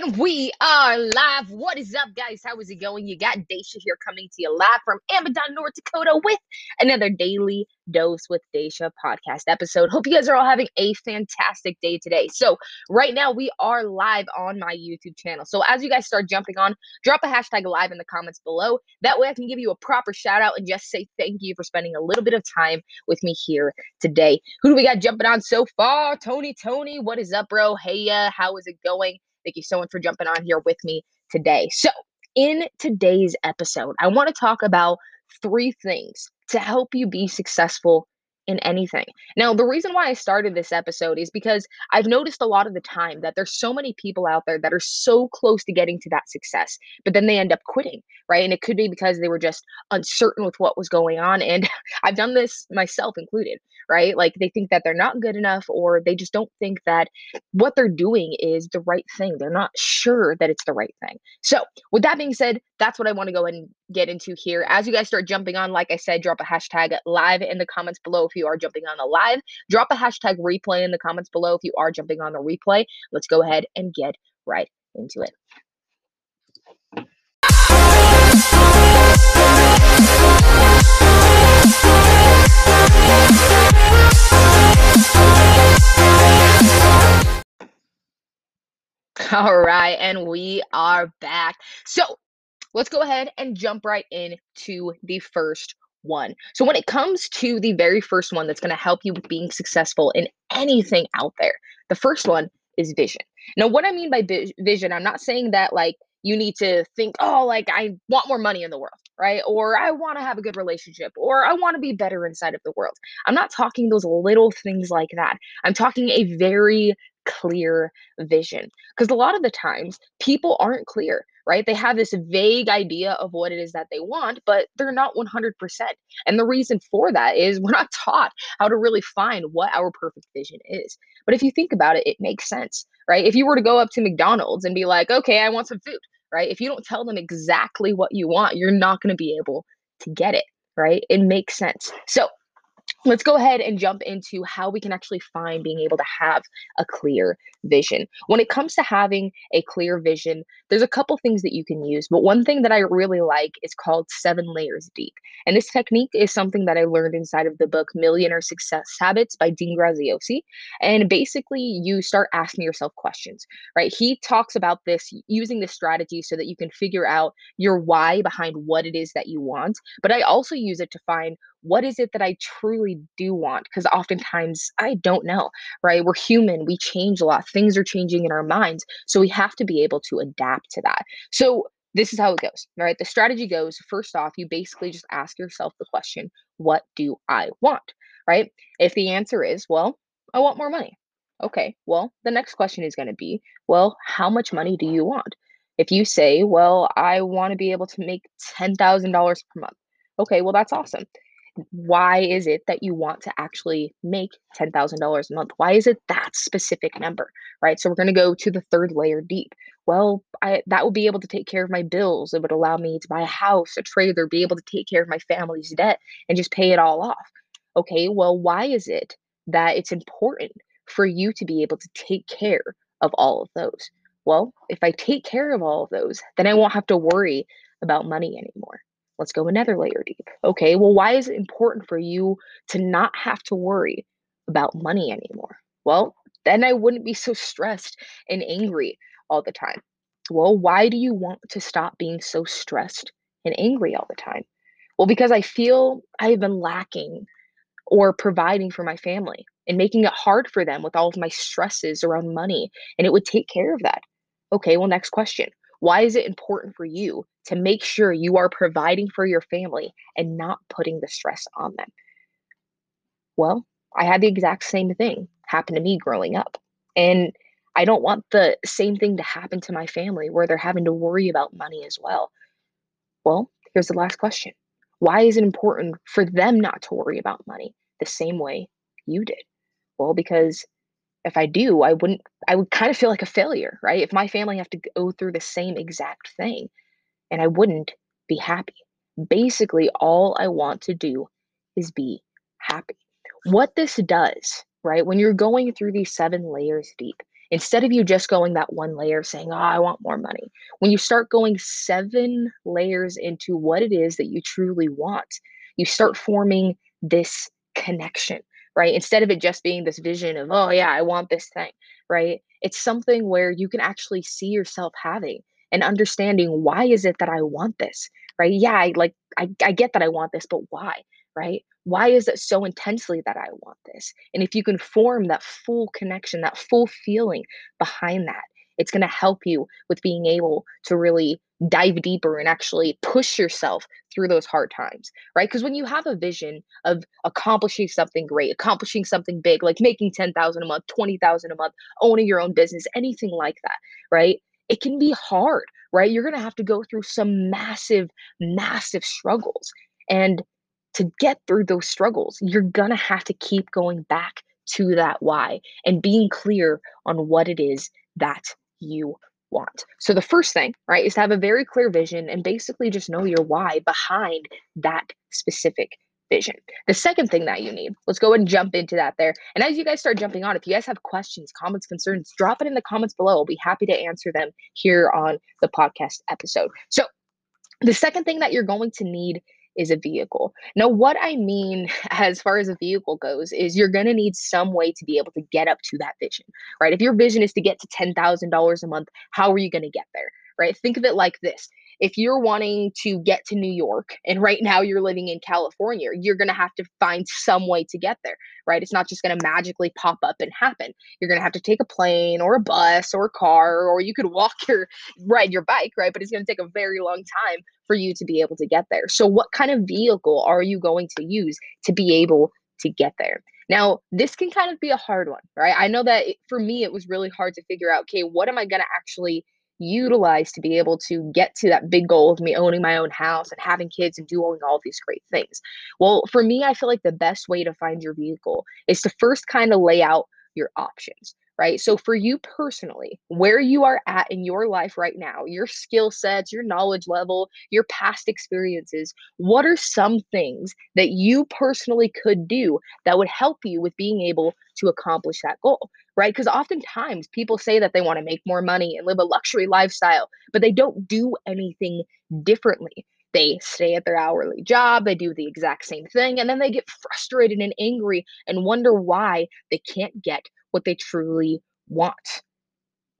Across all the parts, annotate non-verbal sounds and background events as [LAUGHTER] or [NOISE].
And we are live. What is up, guys? How is it going? You got Daisha here coming to you live from Amidon, North Dakota with another daily dose with Daisha podcast episode. Hope you guys are all having a fantastic day today. So, right now, we are live on my YouTube channel. So, as you guys start jumping on, drop a hashtag live in the comments below. That way, I can give you a proper shout out and just say thank you for spending a little bit of time with me here today. Who do we got jumping on so far? Tony, Tony, what is up, bro? Hey, how is it going? Thank you so much for jumping on here with me today. So, in today's episode, I want to talk about three things to help you be successful in anything. Now, the reason why I started this episode is because I've noticed a lot of the time that there's so many people out there that are so close to getting to that success, but then they end up quitting, right? And it could be because they were just uncertain with what was going on. And [LAUGHS] I've done this myself included, right? Like they think that they're not good enough or they just don't think that what they're doing is the right thing. They're not sure that it's the right thing. So, with that being said, that's what I want to go and get into here. As you guys start jumping on, like I said, drop a hashtag live in the comments below if you are jumping on the live. Drop a hashtag replay in the comments below if you are jumping on the replay. Let's go ahead and get right into it. All right, and we are back. So let's go ahead and jump right in to the first one. So, when it comes to the very first one that's going to help you with being successful in anything out there, the first one is vision. Now, what I mean by vision, I'm not saying that like you need to think, oh, like I want more money in the world, right? Or I want to have a good relationship, or I want to be better inside of the world. I'm not talking those little things like that. I'm talking a very clear vision. Because a lot of the times people aren't clear, right? They have this vague idea of what it is that they want, but they're not 100%. And the reason for that is we're not taught how to really find what our perfect vision is. But if you think about it, it makes sense, right? If you were to go up to McDonald's and be like, okay, I want some food, right? If you don't tell them exactly what you want, you're not going to be able to get it, right? It makes sense. So, let's go ahead and jump into how we can actually find being able to have a clear vision. When it comes to having a clear vision, there's a couple things that you can use, but one thing that I really like is called seven layers deep. And this technique is something that I learned inside of the book Millionaire Success Habits by Dean Graziosi. And basically, you start asking yourself questions, right? He talks about this using this strategy so that you can figure out your why behind what it is that you want. But I also use it to find what is it that I truly do want? Because oftentimes I don't know, right? We're human, we change a lot, things are changing in our minds. So we have to be able to adapt to that. So this is how it goes, right? The strategy goes first off, you basically just ask yourself the question, what do I want, right? If the answer is, well, I want more money. Okay, well, the next question is going to be, well, how much money do you want? If you say, well, I want to be able to make $10,000 per month. Okay, well, that's awesome why is it that you want to actually make $10,000 a month? Why is it that specific number, right? So we're going to go to the third layer deep. Well, I, that would be able to take care of my bills. It would allow me to buy a house, a trailer, be able to take care of my family's debt and just pay it all off. Okay, well, why is it that it's important for you to be able to take care of all of those? Well, if I take care of all of those, then I won't have to worry about money anymore. Let's go another layer deep. Okay, well, why is it important for you to not have to worry about money anymore? Well, then I wouldn't be so stressed and angry all the time. Well, why do you want to stop being so stressed and angry all the time? Well, because I feel I've been lacking or providing for my family and making it hard for them with all of my stresses around money, and it would take care of that. Okay, well, next question. Why is it important for you to make sure you are providing for your family and not putting the stress on them? Well, I had the exact same thing happen to me growing up. And I don't want the same thing to happen to my family where they're having to worry about money as well. Well, here's the last question Why is it important for them not to worry about money the same way you did? Well, because if I do, I wouldn't, I would kind of feel like a failure, right? If my family have to go through the same exact thing and I wouldn't be happy. Basically, all I want to do is be happy. What this does, right, when you're going through these seven layers deep, Instead of you just going that one layer saying, "Oh, I want more money." When you start going 7 layers into what it is that you truly want, you start forming this connection, right? Instead of it just being this vision of, "Oh, yeah, I want this thing," right? It's something where you can actually see yourself having and understanding, "Why is it that I want this?" Right? Yeah, I like I I get that I want this, but why? Right? Why is it so intensely that I want this? And if you can form that full connection, that full feeling behind that, it's going to help you with being able to really dive deeper and actually push yourself through those hard times, right? Because when you have a vision of accomplishing something great, accomplishing something big, like making 10,000 a month, 20,000 a month, owning your own business, anything like that, right? It can be hard, right? You're going to have to go through some massive, massive struggles. And to get through those struggles, you're going to have to keep going back to that why and being clear on what it is that you want. So the first thing, right, is to have a very clear vision and basically just know your why behind that specific vision. The second thing that you need, let's go and jump into that there. And as you guys start jumping on, if you guys have questions, comments, concerns, drop it in the comments below. I'll be happy to answer them here on the podcast episode. So the second thing that you're going to need is a vehicle. Now, what I mean [LAUGHS] as far as a vehicle goes is you're going to need some way to be able to get up to that vision, right? If your vision is to get to $10,000 a month, how are you going to get there? Right? Think of it like this if you're wanting to get to New York and right now you're living in California, you're going to have to find some way to get there, right? It's not just going to magically pop up and happen. You're going to have to take a plane or a bus or a car, or you could walk [LAUGHS] your ride your bike, right? But it's going to take a very long time for you to be able to get there. So, what kind of vehicle are you going to use to be able to get there? Now, this can kind of be a hard one, right? I know that it, for me, it was really hard to figure out, okay, what am I going to actually utilize to be able to get to that big goal of me owning my own house and having kids and doing all these great things? Well, for me, I feel like the best way to find your vehicle is to first kind of lay out your options right? So, for you personally, where you are at in your life right now, your skill sets, your knowledge level, your past experiences, what are some things that you personally could do that would help you with being able to accomplish that goal? Right? Because oftentimes people say that they want to make more money and live a luxury lifestyle, but they don't do anything differently they stay at their hourly job, they do the exact same thing, and then they get frustrated and angry and wonder why they can't get what they truly want.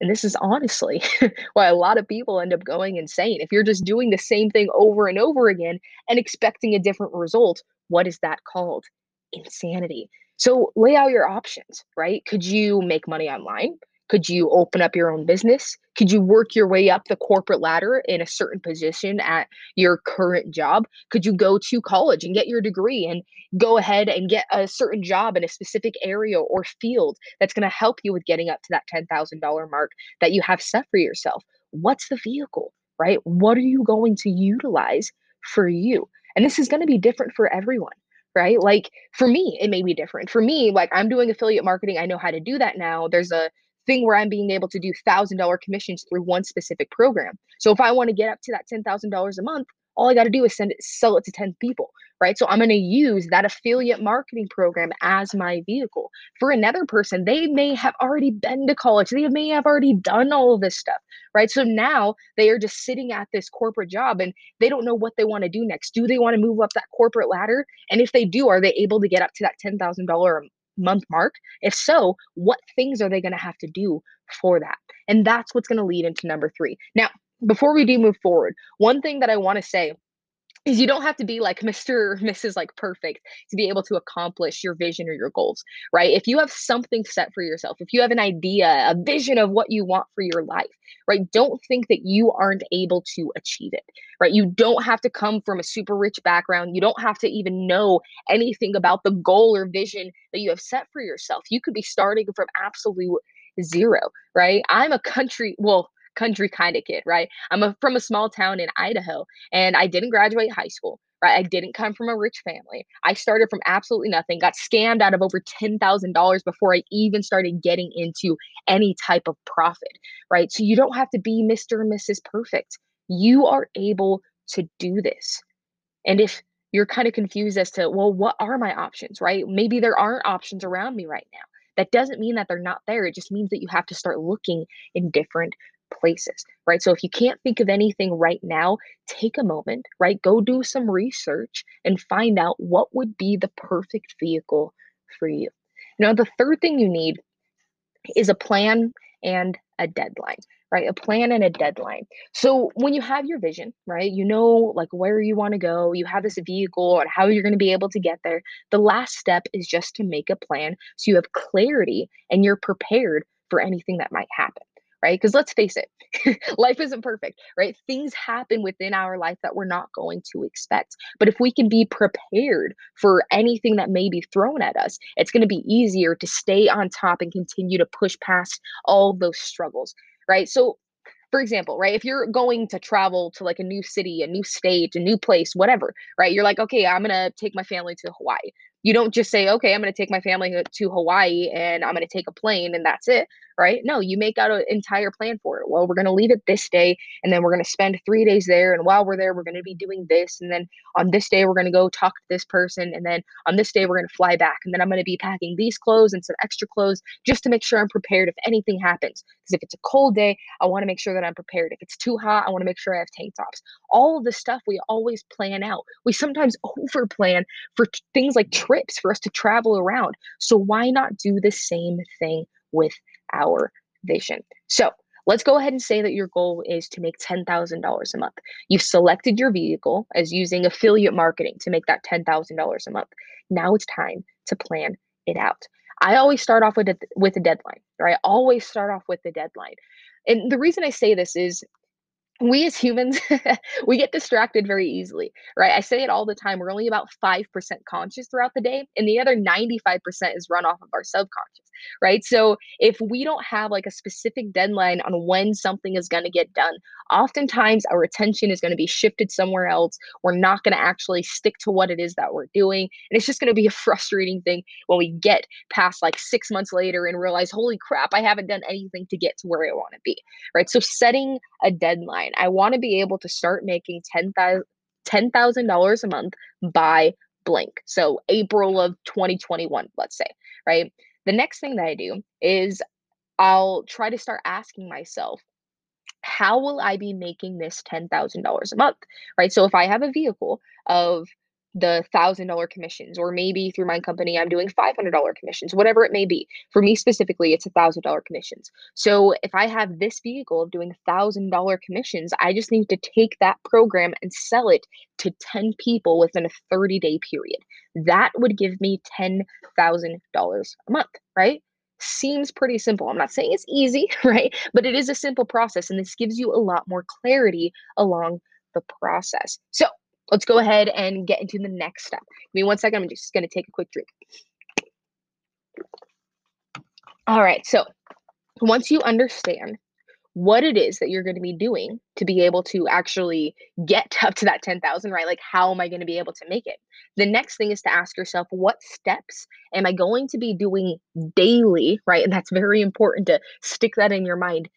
And this is honestly [LAUGHS] why a lot of people end up going insane. If you're just doing the same thing over and over again and expecting a different result, what is that called? Insanity. So lay out your options, right? Could you make money online? Could you open up your own business? Could you work your way up the corporate ladder in a certain position at your current job? Could you go to college and get your degree and go ahead and get a certain job in a specific area or field that's going to help you with getting up to that $10,000 mark that you have set for yourself? What's the vehicle, right? What are you going to utilize for you? And this is going to be different for everyone right? Like for me, it may be different. For me, like I'm doing affiliate marketing, I know how to do that now. There's a thing where I'm being able to do thousand dollar commissions through one specific program. So if I want to get up to that ten thousand dollars a month, all I got to do is send it, sell it to 10 people, right? So I'm going to use that affiliate marketing program as my vehicle. For another person, they may have already been to college, they may have already done all of this stuff, right? So now they are just sitting at this corporate job and they don't know what they want to do next. Do they want to move up that corporate ladder? And if they do, are they able to get up to that $10,000 a month mark? If so, what things are they going to have to do for that? And that's what's going to lead into number three. Now, before we do move forward, one thing that I want to say is you don't have to be like Mr. or Mrs. like perfect to be able to accomplish your vision or your goals, right? If you have something set for yourself, if you have an idea, a vision of what you want for your life, right? Don't think that you aren't able to achieve it, right? You don't have to come from a super rich background. You don't have to even know anything about the goal or vision that you have set for yourself. You could be starting from absolute zero, right? I'm a country, well, country kind of kid, right? I'm a, from a small town in Idaho and I didn't graduate high school, right? I didn't come from a rich family. I started from absolutely nothing, got scammed out of over $10,000 before I even started getting into any type of profit, right? So you don't have to be Mr. and Mrs. Perfect. You are able to do this. And if you're kind of confused as to, well, what are my options, right? Maybe there aren't options around me right now. That doesn't mean that they're not there. It just means that you have to start looking in different places, right? So if you can't think of anything right now, take a moment, right? Go do some research and find out what would be the perfect vehicle for you. Now, the third thing you need is a plan and a deadline right a plan and a deadline so when you have your vision right you know like where you want to go you have this vehicle and how you're going to be able to get there the last step is just to make a plan so you have clarity and you're prepared for anything that might happen right? Because let's face it, [LAUGHS] life isn't perfect, right? Things happen within our life that we're not going to expect. But if we can be prepared for anything that may be thrown at us, it's going to be easier to stay on top and continue to push past all those struggles, right? So, for example, right, if you're going to travel to like a new city, a new state, a new place, whatever, right, you're like, okay, I'm going to take my family to Hawaii. You don't just say, okay, I'm going to take my family to Hawaii and I'm going to take a plane and that's it right? No, you make out an entire plan for it. Well, we're going to leave it this day, and then we're going to spend three days there. And while we're there, we're going to be doing this. And then on this day, we're going to go talk to this person. And then on this day, we're going to fly back. And then I'm going to be packing these clothes and some extra clothes just to make sure I'm prepared if anything happens. Because if it's a cold day, I want to make sure that I'm prepared. If it's too hot, I want to make sure I have tank tops. All of the stuff we always plan out. We sometimes [LAUGHS] over plan for t- things like trips for us to travel around. So why not do the same thing with our vision. So let's go ahead and say that your goal is to make $10,000 a month. You've selected your vehicle as using affiliate marketing to make that $10,000 a month. Now it's time to plan it out. I always start off with a, with a deadline, right? I always start off with the deadline. And the reason I say this is we as humans [LAUGHS] we get distracted very easily right i say it all the time we're only about 5% conscious throughout the day and the other 95% is run off of our subconscious right so if we don't have like a specific deadline on when something is going to get done oftentimes our attention is going to be shifted somewhere else we're not going to actually stick to what it is that we're doing and it's just going to be a frustrating thing when we get past like six months later and realize holy crap i haven't done anything to get to where i want to be right so setting a deadline I want to be able to start making $10,000 $10, a month by blank. So April of 2021, let's say, right? The next thing that I do is I'll try to start asking myself, how will I be making this $10,000 a month? Right? So if I have a vehicle of the thousand dollar commissions or maybe through my company i'm doing $500 commissions whatever it may be for me specifically it's a thousand dollar commissions so if i have this vehicle of doing thousand dollar commissions i just need to take that program and sell it to 10 people within a 30 day period that would give me $10000 a month right seems pretty simple. I'm not saying it's easy, [LAUGHS] right? But it is a simple process, and this gives you a lot more clarity along the process. So, let's go ahead and get into the next step. Give me one second. I'm just going to take a quick drink. All right. So once you understand what it is that you're going to be doing to be able to actually get [LAUGHS] up to that 10,000, right? Like, how am I going to be able to make it? The next thing is to ask yourself, what steps am I going to be doing daily, right? And that's very important to stick that in your mind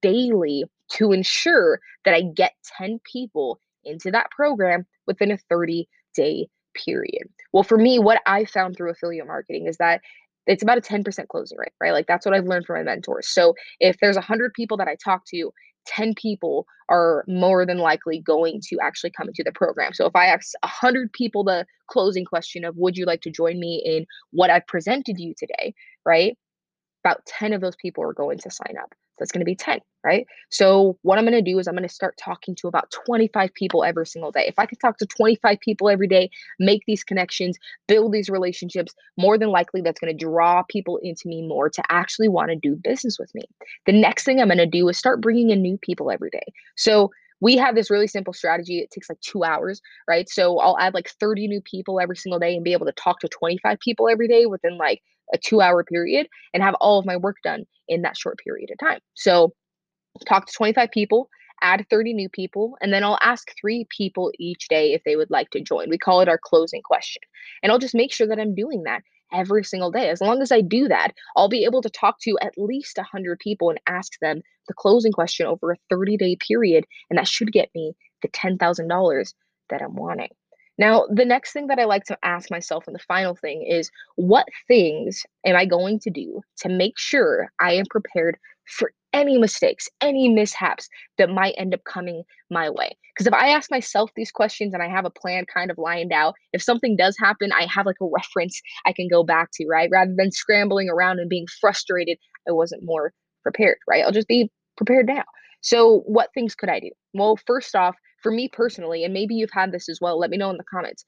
daily to ensure that I get 10 people into that program within a 30 day period. Well, for me, what I found through affiliate marketing is that it's about a 10% closing rate, right? Like that's what I've learned from my mentors. So if there's 100 people that I talk to, 10 people are more than likely going to actually come into the program. So if I ask 100 people the closing question of would you like to join me in what I've presented you today, right? About 10 of those people are going to sign up that's going to be 10, right? So what I'm going to do is I'm going to start talking to about 25 people every single day. If I could talk to 25 people every day, make these connections, build these relationships, more than likely that's going to draw people into me more to actually want to do business with me. The next thing I'm going to do is start bringing in new people every day. So we have this really simple strategy. It takes like two hours, right? So I'll add like 30 new people every single day and be able to talk to 25 people every day within like a two hour period and have all of my work done in that short period of time. So talk to 25 people, add 30 new people, and then I'll ask three people each day if they would like to join. We call it our closing question. And I'll just make sure that I'm doing that every single day. As long as I do that, I'll be able to talk to at least 100 people and ask them the closing question over a 30 day period. And that should get me the $10,000 that I'm wanting. Now, the next thing that I like to ask myself, and the final thing is what things am I going to do to make sure I am prepared for any mistakes, any mishaps that might end up coming my way? Because if I ask myself these questions and I have a plan kind of lined out, if something does happen, I have like a reference I can go back to, right? Rather than scrambling around and being frustrated, I wasn't more prepared, right? I'll just be prepared now. So, what things could I do? Well, first off, for me personally, and maybe you've had this as well, let me know in the comments,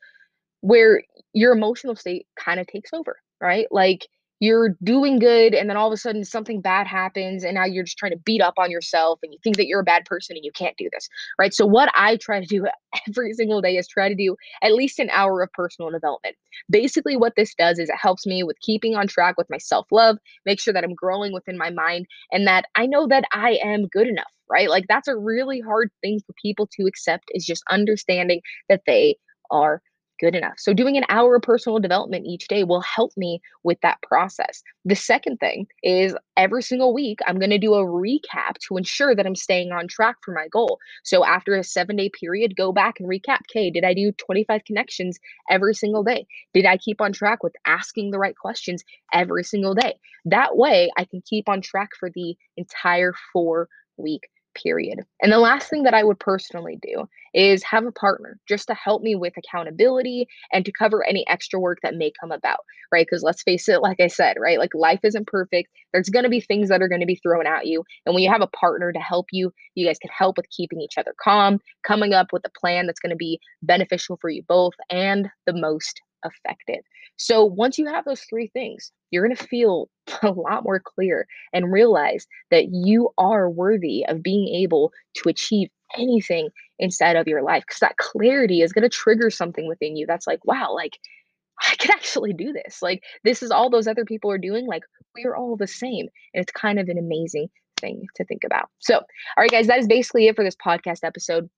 where your emotional state kind of takes over, right? Like you're doing good and then all of a sudden something bad happens and now you're just trying to beat up on yourself and you think that you're a bad person and you can't do this right? So what i try to do [LAUGHS] every single day is try to do at least an hour of personal development. Basically what this does is it helps me with keeping on track with my self-love make sure that i'm growing within my mind and that i know that i am good enough right? Like that's a really hard thing for people to accept is just understanding that they are good enough. So, doing an hour of personal development each day will help me with that process. The second thing is every single week, I'm going to do a recap to ensure that I'm staying on track for my goal. So, after a seven day period, go back and recap. Okay, did I do 25 connections every single day? Did I keep on track with asking the right questions every single day? That way, I can keep on track for the entire four week period. And the last thing that I would personally do is have a partner just to help me with accountability and to cover any extra work that may come about, right? Because let's face it, like I said, right? Like life isn't perfect. There's going to be things that are going to be thrown at you. And when you have a partner to help you, you guys can help with keeping each other calm, coming up with a plan that's going to be beneficial for you both and the most effective. So once you have those three things, you're going to feel [LAUGHS] a lot more clear and realize that you are worthy of being able to achieve anything inside of your life because that clarity is going to trigger something within you that's like wow like i can actually do this. Like this is all those other people are doing like we're all the same and it's kind of an amazing thing to think about. So all right guys that is basically it for this podcast episode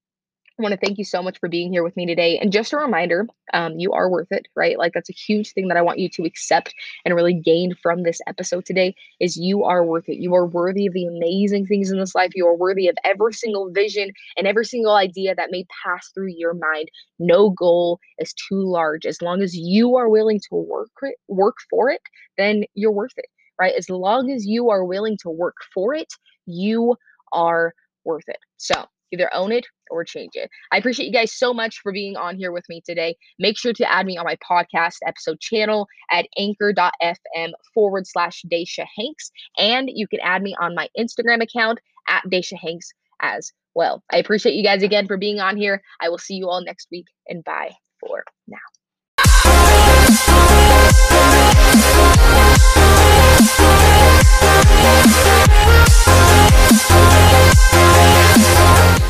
I want to thank you so much for being here with me today. And just a reminder, um, you are worth it, right? Like that's a huge thing that I want you to accept and really gain from this episode today is you are worth it. You are worthy of the amazing things in this life. You are worthy of every single vision and every single idea that may pass through your mind. No goal is too large. As long as you are willing to work it, work for it, then you're worth it, right? As long as you are willing to work for it, you are worth it. So Either own it or change it. I appreciate you guys so much for being on here with me today. Make sure to add me on my podcast episode channel at anchor.fm forward slash Daisha Hanks. And you can add me on my Instagram account at Daisha Hanks as well. I appreciate you guys again for being on here. I will see you all next week and bye for now. ハハハハ!